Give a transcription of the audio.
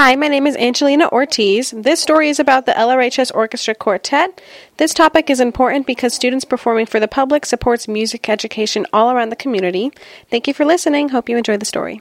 Hi, my name is Angelina Ortiz. This story is about the LRHS Orchestra Quartet. This topic is important because students performing for the public supports music education all around the community. Thank you for listening. Hope you enjoy the story.